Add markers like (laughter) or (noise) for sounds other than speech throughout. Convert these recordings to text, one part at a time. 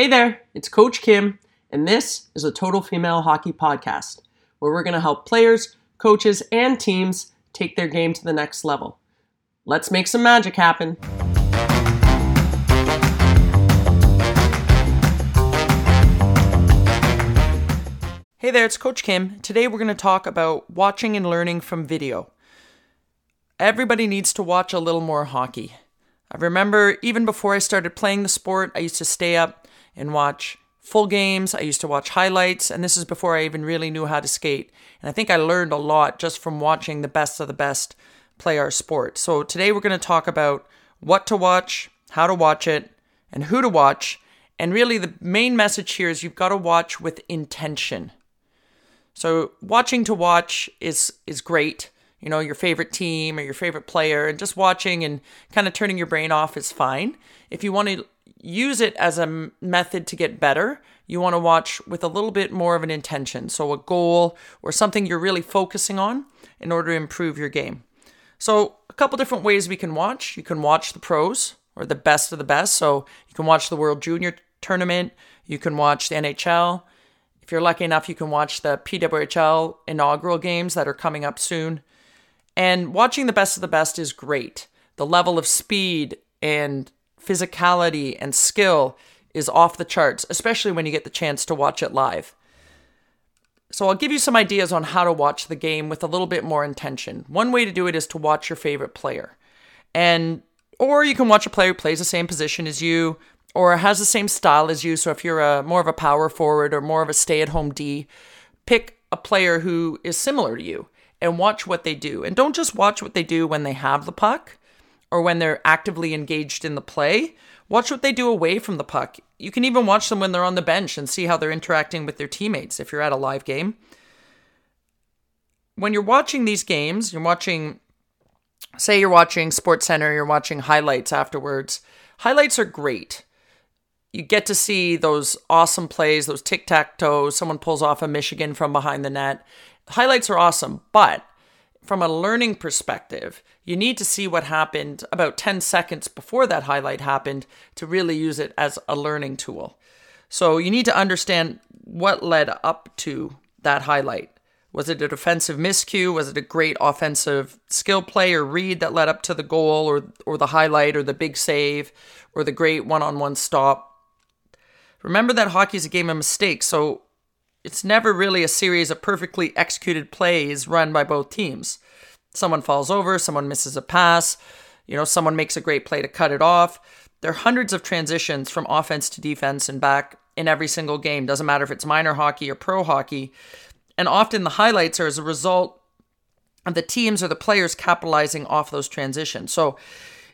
Hey there, it's Coach Kim, and this is a Total Female Hockey Podcast, where we're going to help players, coaches, and teams take their game to the next level. Let's make some magic happen. Hey there, it's Coach Kim. Today we're going to talk about watching and learning from video. Everybody needs to watch a little more hockey. I remember even before I started playing the sport, I used to stay up and watch full games. I used to watch highlights, and this is before I even really knew how to skate. And I think I learned a lot just from watching the best of the best play our sport. So today we're going to talk about what to watch, how to watch it, and who to watch. And really, the main message here is you've got to watch with intention. So watching to watch is is great you know, your favorite team or your favorite player, and just watching and kind of turning your brain off is fine. If you want to use it as a method to get better, you want to watch with a little bit more of an intention. So, a goal or something you're really focusing on in order to improve your game. So, a couple different ways we can watch. You can watch the pros or the best of the best. So, you can watch the World Junior Tournament, you can watch the NHL. If you're lucky enough, you can watch the PWHL inaugural games that are coming up soon. And watching the best of the best is great. The level of speed and physicality and skill is off the charts, especially when you get the chance to watch it live. So I'll give you some ideas on how to watch the game with a little bit more intention. One way to do it is to watch your favorite player. And or you can watch a player who plays the same position as you or has the same style as you. So if you're a more of a power forward or more of a stay-at-home D, pick a player who is similar to you and watch what they do. And don't just watch what they do when they have the puck or when they're actively engaged in the play. Watch what they do away from the puck. You can even watch them when they're on the bench and see how they're interacting with their teammates if you're at a live game. When you're watching these games, you're watching, say, you're watching Sports Center, you're watching highlights afterwards. Highlights are great. You get to see those awesome plays, those tic tac toe. Someone pulls off a Michigan from behind the net highlights are awesome, but from a learning perspective, you need to see what happened about 10 seconds before that highlight happened to really use it as a learning tool. So you need to understand what led up to that highlight. Was it a defensive miscue? Was it a great offensive skill play or read that led up to the goal or or the highlight or the big save or the great one-on-one stop? Remember that hockey is a game of mistakes, so it's never really a series of perfectly executed plays run by both teams. Someone falls over, someone misses a pass, you know, someone makes a great play to cut it off. There are hundreds of transitions from offense to defense and back in every single game. Doesn't matter if it's minor hockey or pro hockey. And often the highlights are as a result of the teams or the players capitalizing off those transitions. So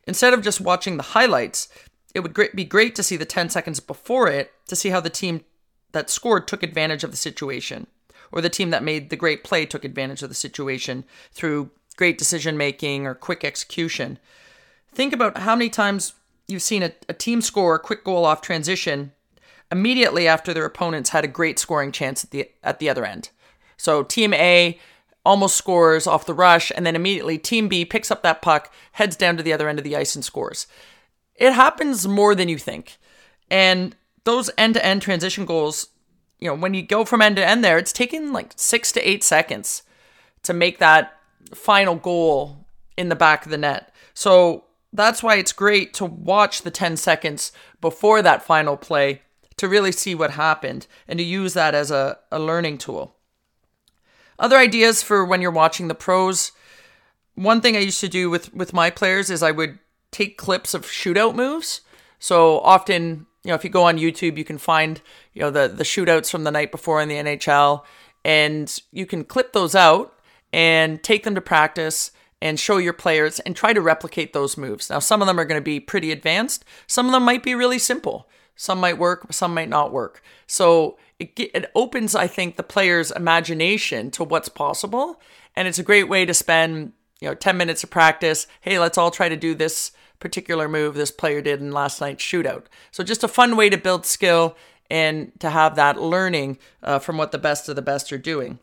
instead of just watching the highlights, it would be great to see the 10 seconds before it to see how the team that scored took advantage of the situation, or the team that made the great play took advantage of the situation through great decision making or quick execution. Think about how many times you've seen a, a team score a quick goal off transition immediately after their opponents had a great scoring chance at the at the other end. So team A almost scores off the rush and then immediately team B picks up that puck, heads down to the other end of the ice and scores. It happens more than you think. And those end to end transition goals, you know, when you go from end to end there, it's taking like six to eight seconds to make that final goal in the back of the net. So that's why it's great to watch the 10 seconds before that final play to really see what happened and to use that as a, a learning tool. Other ideas for when you're watching the pros. One thing I used to do with, with my players is I would take clips of shootout moves. So often you know, if you go on YouTube, you can find, you know, the the shootouts from the night before in the NHL, and you can clip those out and take them to practice and show your players and try to replicate those moves. Now, some of them are going to be pretty advanced. Some of them might be really simple. Some might work, some might not work. So it, it opens, I think, the player's imagination to what's possible, and it's a great way to spend, you know, 10 minutes of practice. Hey, let's all try to do this particular move this player did in last night's shootout. So just a fun way to build skill and to have that learning uh, from what the best of the best are doing.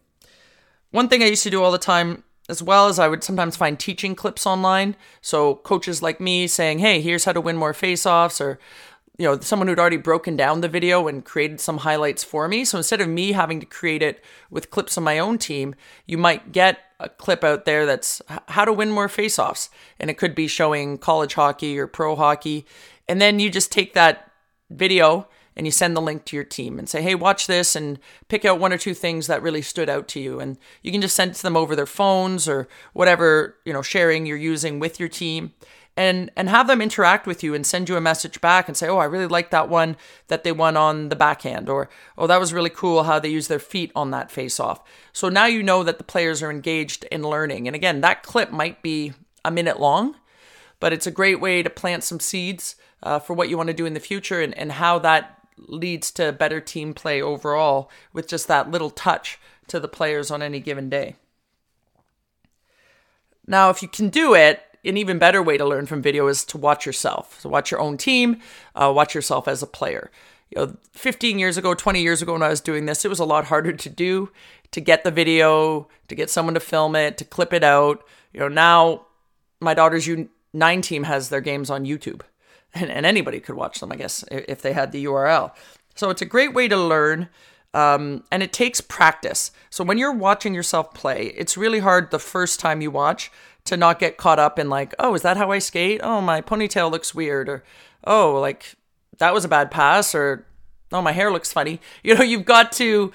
One thing I used to do all the time as well as I would sometimes find teaching clips online. So coaches like me saying, "Hey, here's how to win more faceoffs," or you know, someone who'd already broken down the video and created some highlights for me. So instead of me having to create it with clips on my own team, you might get a clip out there that's how to win more faceoffs. And it could be showing college hockey or pro hockey. And then you just take that video and you send the link to your team and say, hey, watch this and pick out one or two things that really stood out to you. And you can just send it to them over their phones or whatever, you know, sharing you're using with your team. And, and have them interact with you and send you a message back and say, Oh, I really like that one that they won on the backhand, or Oh, that was really cool how they used their feet on that face off. So now you know that the players are engaged in learning. And again, that clip might be a minute long, but it's a great way to plant some seeds uh, for what you want to do in the future and, and how that leads to better team play overall with just that little touch to the players on any given day. Now, if you can do it, an even better way to learn from video is to watch yourself. So watch your own team, uh, watch yourself as a player. You know, 15 years ago, 20 years ago when I was doing this, it was a lot harder to do, to get the video, to get someone to film it, to clip it out. You know, now my daughter's U9 team has their games on YouTube (laughs) and, and anybody could watch them, I guess, if they had the URL. So it's a great way to learn. Um, and it takes practice. So when you're watching yourself play, it's really hard the first time you watch to not get caught up in like, oh, is that how I skate? Oh, my ponytail looks weird, or oh, like that was a bad pass, or oh, my hair looks funny. (laughs) You know, you've got to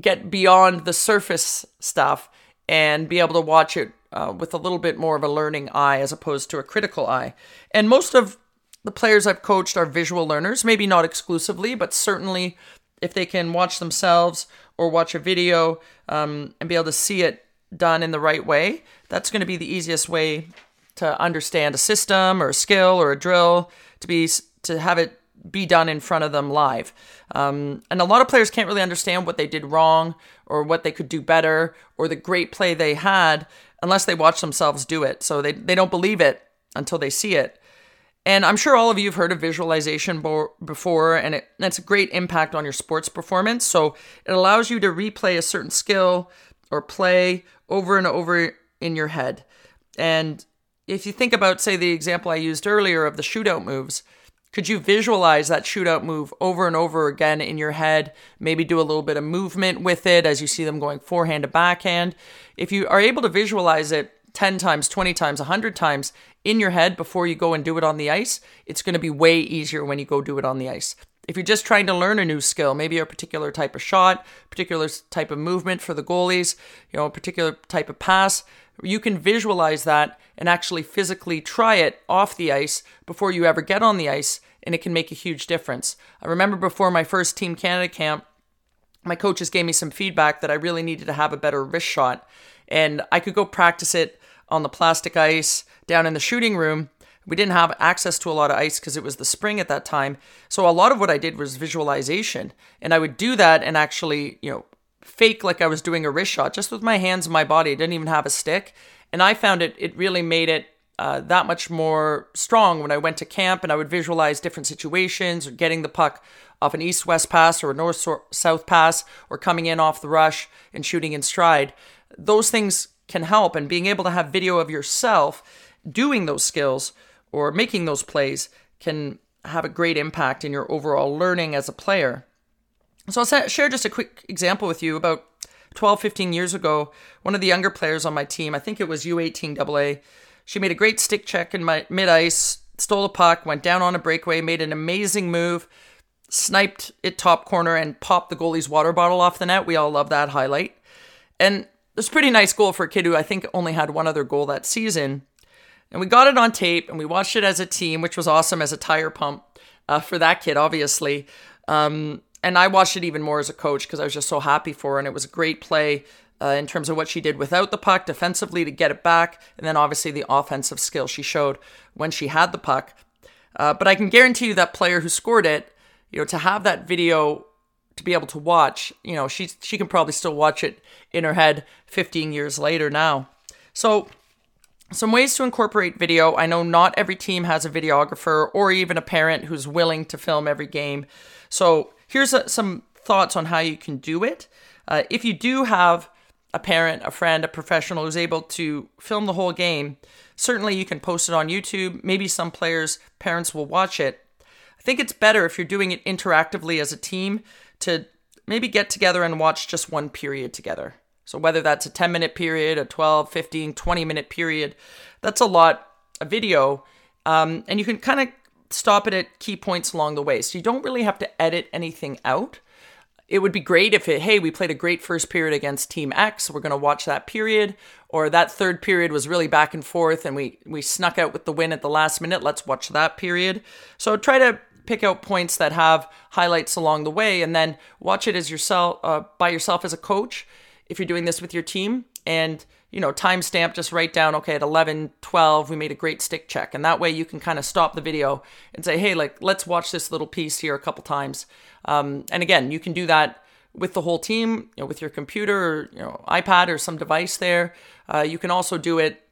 get beyond the surface stuff and be able to watch it uh, with a little bit more of a learning eye as opposed to a critical eye. And most of the players I've coached are visual learners, maybe not exclusively, but certainly if they can watch themselves or watch a video um, and be able to see it done in the right way, that's going to be the easiest way to understand a system or a skill or a drill to be to have it be done in front of them live. Um, and a lot of players can't really understand what they did wrong or what they could do better or the great play they had unless they watch themselves do it. So they, they don't believe it until they see it. And I'm sure all of you have heard of visualization bo- before, and it, it's a great impact on your sports performance. So it allows you to replay a certain skill or play over and over in your head. And if you think about, say, the example I used earlier of the shootout moves, could you visualize that shootout move over and over again in your head? Maybe do a little bit of movement with it as you see them going forehand to backhand. If you are able to visualize it 10 times, 20 times, 100 times in your head before you go and do it on the ice, it's going to be way easier when you go do it on the ice. If you're just trying to learn a new skill, maybe a particular type of shot, particular type of movement for the goalies, you know, a particular type of pass, you can visualize that and actually physically try it off the ice before you ever get on the ice, and it can make a huge difference. I remember before my first Team Canada camp, my coaches gave me some feedback that I really needed to have a better wrist shot, and I could go practice it on the plastic ice down in the shooting room. We didn't have access to a lot of ice because it was the spring at that time. So a lot of what I did was visualization. And I would do that and actually, you know, fake like I was doing a wrist shot just with my hands and my body. I didn't even have a stick. And I found it, it really made it uh, that much more strong when I went to camp and I would visualize different situations or getting the puck off an east west pass or a north south pass or coming in off the rush and shooting in stride. Those things can help, and being able to have video of yourself doing those skills or making those plays can have a great impact in your overall learning as a player. So I'll share just a quick example with you about 12, 15 years ago. One of the younger players on my team, I think it was U18 AA, she made a great stick check in my mid ice, stole a puck, went down on a breakaway, made an amazing move, sniped it top corner, and popped the goalie's water bottle off the net. We all love that highlight. And it was a pretty nice goal for a kid who I think only had one other goal that season. And we got it on tape and we watched it as a team, which was awesome as a tire pump uh, for that kid, obviously. Um, and I watched it even more as a coach because I was just so happy for her. And it was a great play uh, in terms of what she did without the puck defensively to get it back. And then obviously the offensive skill she showed when she had the puck. Uh, but I can guarantee you that player who scored it, you know, to have that video to be able to watch, you know, she she can probably still watch it in her head 15 years later now. So some ways to incorporate video. I know not every team has a videographer or even a parent who's willing to film every game. So here's a, some thoughts on how you can do it. Uh, if you do have a parent, a friend, a professional who's able to film the whole game, certainly you can post it on YouTube. Maybe some players' parents will watch it. I think it's better if you're doing it interactively as a team to maybe get together and watch just one period together. So whether that's a 10 minute period, a 12, 15, 20 minute period, that's a lot of video. Um, and you can kind of stop it at key points along the way. So you don't really have to edit anything out. It would be great if it, hey, we played a great first period against Team X. We're going to watch that period. Or that third period was really back and forth and we, we snuck out with the win at the last minute. Let's watch that period. So try to pick out points that have highlights along the way and then watch it as yourself uh, by yourself as a coach if you're doing this with your team and you know timestamp just write down okay at 11 12 we made a great stick check. And that way you can kind of stop the video and say hey like let's watch this little piece here a couple times. Um, and again you can do that with the whole team you know, with your computer or you know ipad or some device there. Uh, you can also do it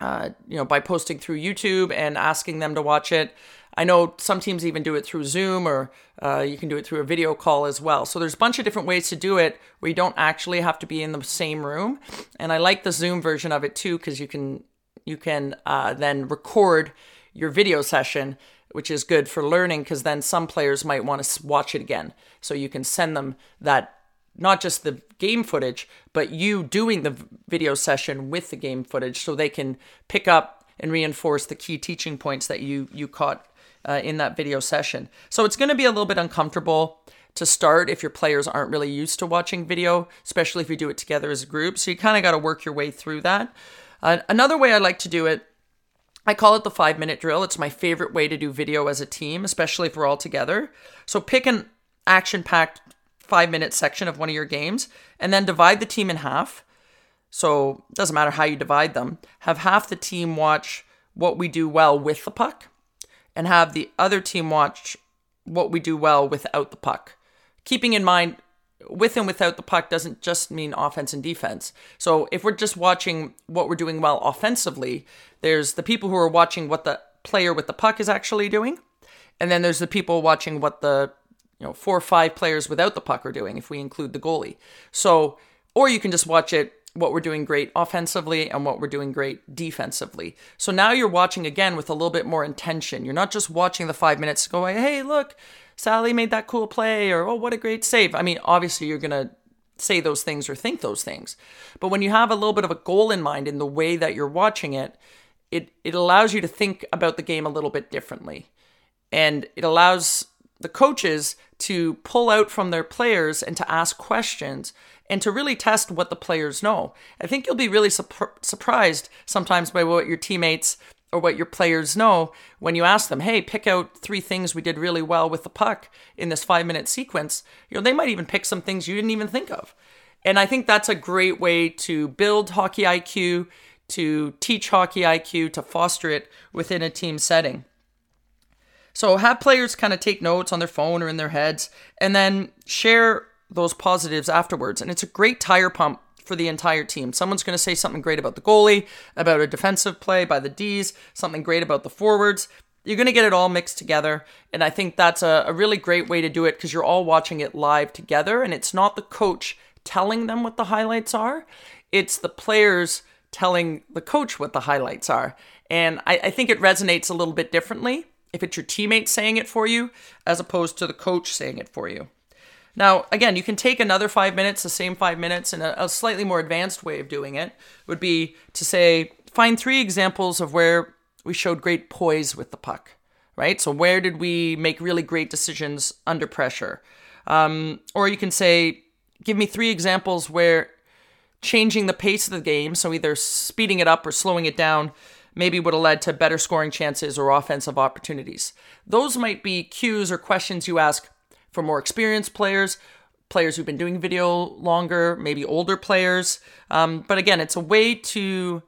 uh, you know by posting through youtube and asking them to watch it I know some teams even do it through Zoom or uh, you can do it through a video call as well. So there's a bunch of different ways to do it where you don't actually have to be in the same room. And I like the Zoom version of it too because you can you can uh, then record your video session, which is good for learning because then some players might want to watch it again. So you can send them that not just the game footage, but you doing the video session with the game footage so they can pick up and reinforce the key teaching points that you you caught uh, in that video session. So it's going to be a little bit uncomfortable to start if your players aren't really used to watching video, especially if you do it together as a group. So you kind of got to work your way through that. Uh, another way I like to do it, I call it the five minute drill. It's my favorite way to do video as a team, especially if we're all together. So pick an action packed five minute section of one of your games and then divide the team in half. So it doesn't matter how you divide them. Have half the team watch what we do well with the puck and have the other team watch what we do well without the puck. Keeping in mind, with and without the puck doesn't just mean offense and defense. So if we're just watching what we're doing well offensively, there's the people who are watching what the player with the puck is actually doing, and then there's the people watching what the you know four or five players without the puck are doing if we include the goalie. So or you can just watch it what we're doing great offensively and what we're doing great defensively. So now you're watching again with a little bit more intention. You're not just watching the five minutes go, hey, look, Sally made that cool play, or oh, what a great save. I mean, obviously, you're going to say those things or think those things. But when you have a little bit of a goal in mind in the way that you're watching it, it, it allows you to think about the game a little bit differently. And it allows the coaches to pull out from their players and to ask questions and to really test what the players know. I think you'll be really surprised sometimes by what your teammates or what your players know when you ask them, hey, pick out three things we did really well with the puck in this five minute sequence. You know, they might even pick some things you didn't even think of. And I think that's a great way to build hockey IQ, to teach hockey IQ, to foster it within a team setting. So have players kind of take notes on their phone or in their heads and then share those positives afterwards. And it's a great tire pump for the entire team. Someone's going to say something great about the goalie, about a defensive play by the D's, something great about the forwards. You're going to get it all mixed together. And I think that's a, a really great way to do it because you're all watching it live together. And it's not the coach telling them what the highlights are, it's the players telling the coach what the highlights are. And I, I think it resonates a little bit differently if it's your teammates saying it for you as opposed to the coach saying it for you. Now, again, you can take another five minutes, the same five minutes, and a, a slightly more advanced way of doing it would be to say, find three examples of where we showed great poise with the puck, right? So, where did we make really great decisions under pressure? Um, or you can say, give me three examples where changing the pace of the game, so either speeding it up or slowing it down, maybe would have led to better scoring chances or offensive opportunities. Those might be cues or questions you ask for more experienced players, players who've been doing video longer, maybe older players. Um, but again, it's a way to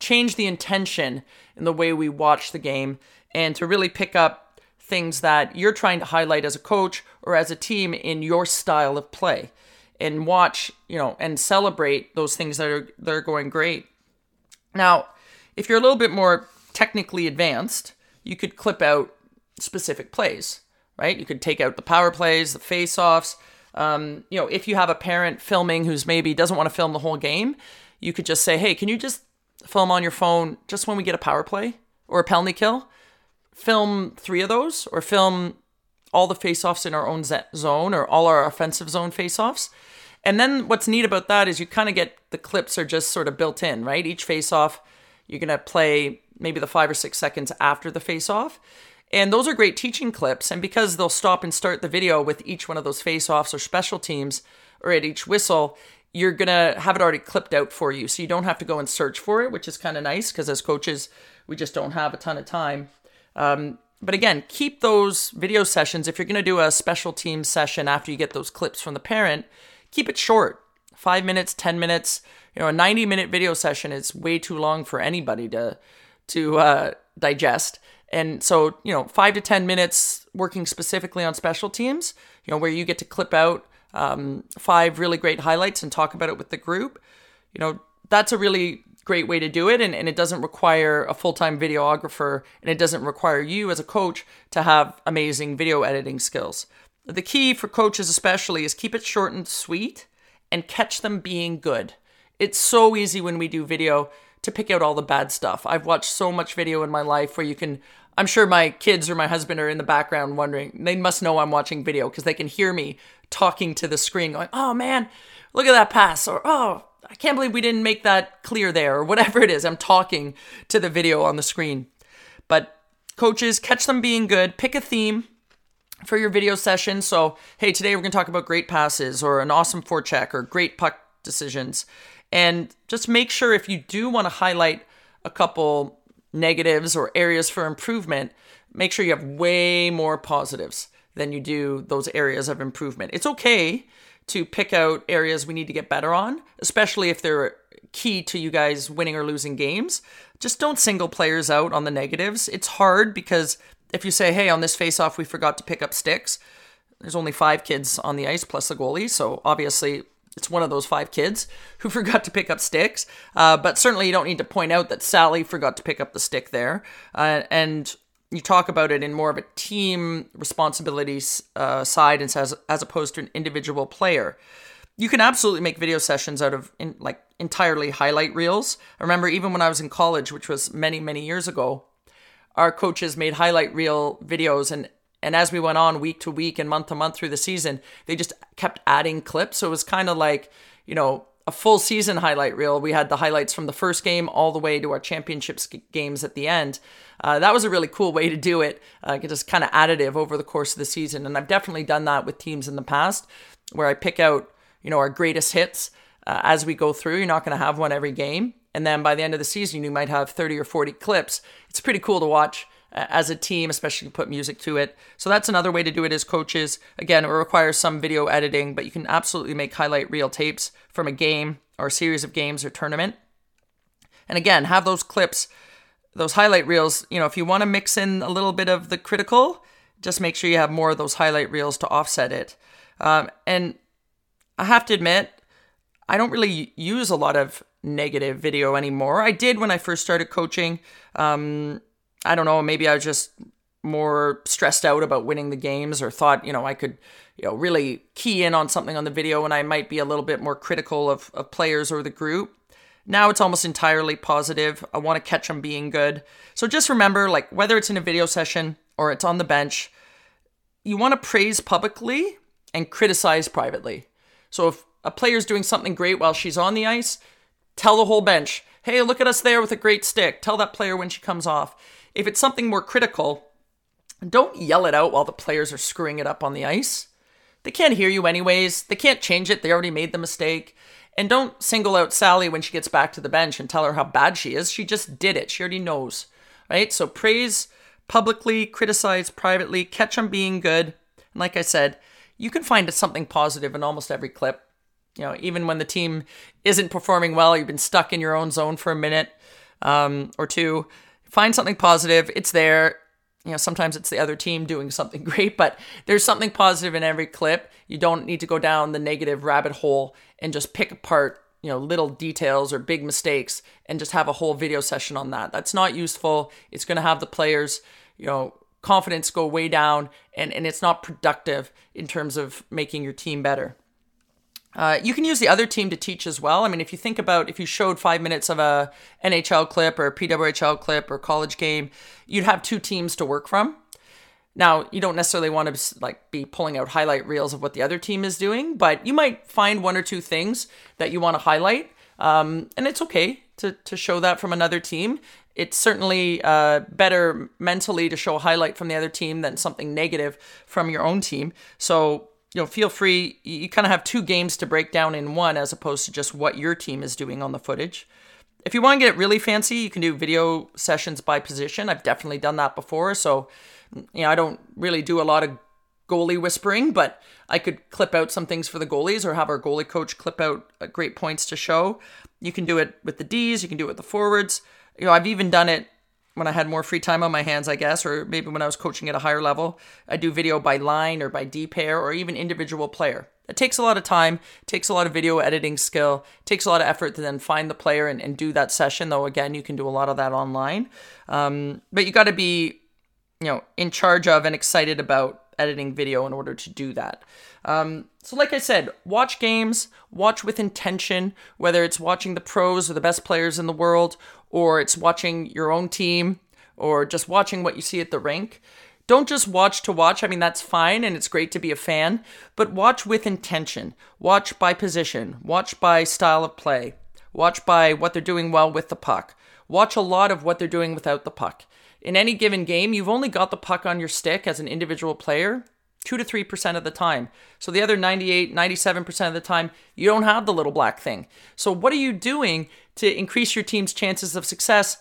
change the intention in the way we watch the game and to really pick up things that you're trying to highlight as a coach or as a team in your style of play and watch, you know, and celebrate those things that are that are going great. Now, if you're a little bit more technically advanced, you could clip out specific plays right? You could take out the power plays, the face offs. Um, you know, if you have a parent filming who's maybe doesn't want to film the whole game, you could just say, hey, can you just film on your phone just when we get a power play or a penalty kill? film three of those or film all the face-offs in our own zone or all our offensive zone face-offs. And then what's neat about that is you kind of get the clips are just sort of built in, right? Each face-off, you're going to play maybe the five or six seconds after the face-off. And those are great teaching clips. And because they'll stop and start the video with each one of those face-offs or special teams or at each whistle, you're going to have it already clipped out for you. So you don't have to go and search for it, which is kind of nice because as coaches, we just don't have a ton of time. Um, but again, keep those video sessions. If you're going to do a special team session after you get those clips from the parent, keep it short five minutes, 10 minutes. You know, a 90 minute video session is way too long for anybody to, to uh, digest. And so, you know, five to 10 minutes working specifically on special teams, you know, where you get to clip out um, five really great highlights and talk about it with the group. You know, that's a really great way to do it. And, and it doesn't require a full time videographer and it doesn't require you as a coach to have amazing video editing skills. The key for coaches, especially, is keep it short and sweet and catch them being good. It's so easy when we do video to pick out all the bad stuff. I've watched so much video in my life where you can I'm sure my kids or my husband are in the background wondering. They must know I'm watching video because they can hear me talking to the screen going, "Oh man, look at that pass," or "Oh, I can't believe we didn't make that clear there," or whatever it is. I'm talking to the video on the screen. But coaches, catch them being good. Pick a theme for your video session. So, hey, today we're going to talk about great passes or an awesome forecheck or great puck decisions. And just make sure if you do want to highlight a couple negatives or areas for improvement, make sure you have way more positives than you do those areas of improvement. It's okay to pick out areas we need to get better on, especially if they're key to you guys winning or losing games. Just don't single players out on the negatives. It's hard because if you say, hey, on this face off, we forgot to pick up sticks, there's only five kids on the ice plus the goalie. So obviously, it's one of those five kids who (laughs) forgot to pick up sticks. Uh, but certainly, you don't need to point out that Sally forgot to pick up the stick there. Uh, and you talk about it in more of a team responsibilities uh, side as, as opposed to an individual player. You can absolutely make video sessions out of in, like entirely highlight reels. I remember even when I was in college, which was many, many years ago, our coaches made highlight reel videos and and as we went on week to week and month to month through the season, they just kept adding clips. So it was kind of like, you know, a full season highlight reel. We had the highlights from the first game all the way to our championships games at the end. Uh, that was a really cool way to do it. Uh, just kind of additive over the course of the season. And I've definitely done that with teams in the past where I pick out, you know, our greatest hits uh, as we go through. You're not going to have one every game. And then by the end of the season, you might have 30 or 40 clips. It's pretty cool to watch as a team, especially put music to it. So that's another way to do it as coaches. Again, it requires some video editing, but you can absolutely make highlight reel tapes from a game or a series of games or tournament. And again, have those clips, those highlight reels. You know, if you want to mix in a little bit of the critical, just make sure you have more of those highlight reels to offset it. Um, and I have to admit, I don't really use a lot of negative video anymore. I did when I first started coaching. Um, I don't know, maybe I was just more stressed out about winning the games or thought, you know, I could, you know, really key in on something on the video and I might be a little bit more critical of, of players or the group. Now it's almost entirely positive. I want to catch them being good. So just remember, like, whether it's in a video session or it's on the bench, you want to praise publicly and criticize privately. So if a player's doing something great while she's on the ice, tell the whole bench, hey, look at us there with a great stick. Tell that player when she comes off. If it's something more critical, don't yell it out while the players are screwing it up on the ice. They can't hear you anyways. They can't change it. They already made the mistake. And don't single out Sally when she gets back to the bench and tell her how bad she is. She just did it. She already knows. Right? So praise publicly, criticize privately, catch them being good. And like I said, you can find something positive in almost every clip. You know, even when the team isn't performing well, you've been stuck in your own zone for a minute um, or two find something positive. It's there. You know, sometimes it's the other team doing something (laughs) great, but there's something positive in every clip. You don't need to go down the negative rabbit hole and just pick apart, you know, little details or big mistakes and just have a whole video session on that. That's not useful. It's going to have the players, you know, confidence go way down and, and it's not productive in terms of making your team better. Uh, you can use the other team to teach as well. I mean, if you think about if you showed five minutes of a NHL clip or a PWHL clip or college game, you'd have two teams to work from. Now, you don't necessarily want to like be pulling out highlight reels of what the other team is doing, but you might find one or two things that you want to highlight, um, and it's okay to to show that from another team. It's certainly uh, better mentally to show a highlight from the other team than something negative from your own team. So you know, feel free. You kind of have two games to break down in one as opposed to just what your team is doing on the footage. If you want to get really fancy, you can do video sessions by position. I've definitely done that before. So, you know, I don't really do a lot of goalie whispering, but I could clip out some things for the goalies or have our goalie coach clip out uh, great points to show. You can do it with the D's, you can do it with the forwards. You know, I've even done it when I had more free time on my hands, I guess, or maybe when I was coaching at a higher level, I do video by line or by D pair or even individual player. It takes a lot of time, takes a lot of video editing skill, takes a lot of effort to then find the player and, and do that session. Though again, you can do a lot of that online, um, but you got to be, you know, in charge of and excited about editing video in order to do that. Um, so, like I said, watch games, watch with intention, whether it's watching the pros or the best players in the world, or it's watching your own team or just watching what you see at the rink. Don't just watch to watch. I mean, that's fine and it's great to be a fan, but watch with intention. Watch by position, watch by style of play, watch by what they're doing well with the puck. Watch a lot of what they're doing without the puck. In any given game, you've only got the puck on your stick as an individual player 2 to 3% of the time. So the other 98, 97% of the time, you don't have the little black thing. So what are you doing to increase your team's chances of success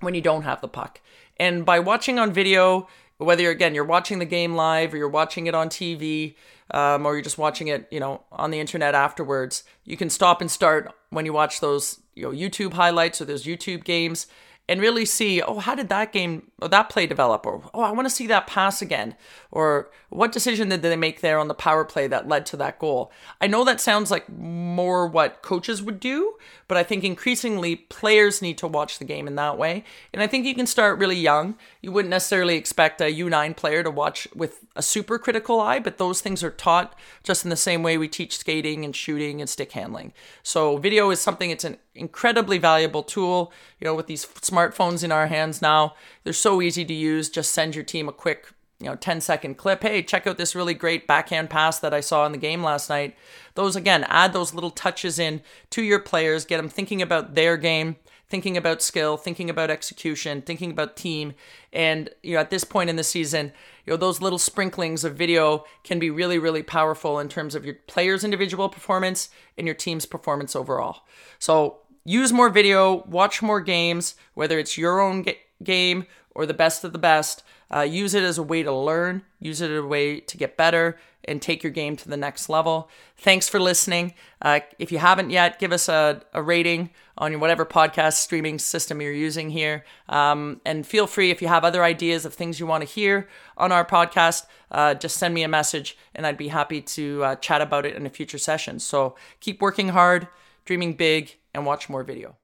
when you don't have the puck? And by watching on video, whether you're, again you're watching the game live or you're watching it on TV um, or you're just watching it, you know, on the internet afterwards, you can stop and start when you watch those, you know, YouTube highlights or those YouTube games and really see, oh, how did that game or that play develop? Or, oh, I want to see that pass again. Or what decision did they make there on the power play that led to that goal? I know that sounds like more what coaches would do, but I think increasingly players need to watch the game in that way. And I think you can start really young. You wouldn't necessarily expect a U9 player to watch with a super critical eye, but those things are taught just in the same way we teach skating and shooting and stick handling. So video is something, it's an incredibly valuable tool. You know, with these smartphones in our hands now, they're so easy to use. Just send your team a quick, you know, 10 second clip. Hey, check out this really great backhand pass that I saw in the game last night. Those again, add those little touches in to your players, get them thinking about their game, thinking about skill, thinking about execution, thinking about team. And you know, at this point in the season, you know, those little sprinklings of video can be really, really powerful in terms of your players' individual performance and your team's performance overall. So use more video, watch more games, whether it's your own ga- game or the best of the best. Uh, use it as a way to learn, use it as a way to get better and take your game to the next level. Thanks for listening. Uh, if you haven't yet, give us a, a rating on whatever podcast streaming system you're using here. Um, and feel free, if you have other ideas of things you want to hear on our podcast, uh, just send me a message and I'd be happy to uh, chat about it in a future session. So keep working hard, dreaming big, and watch more video.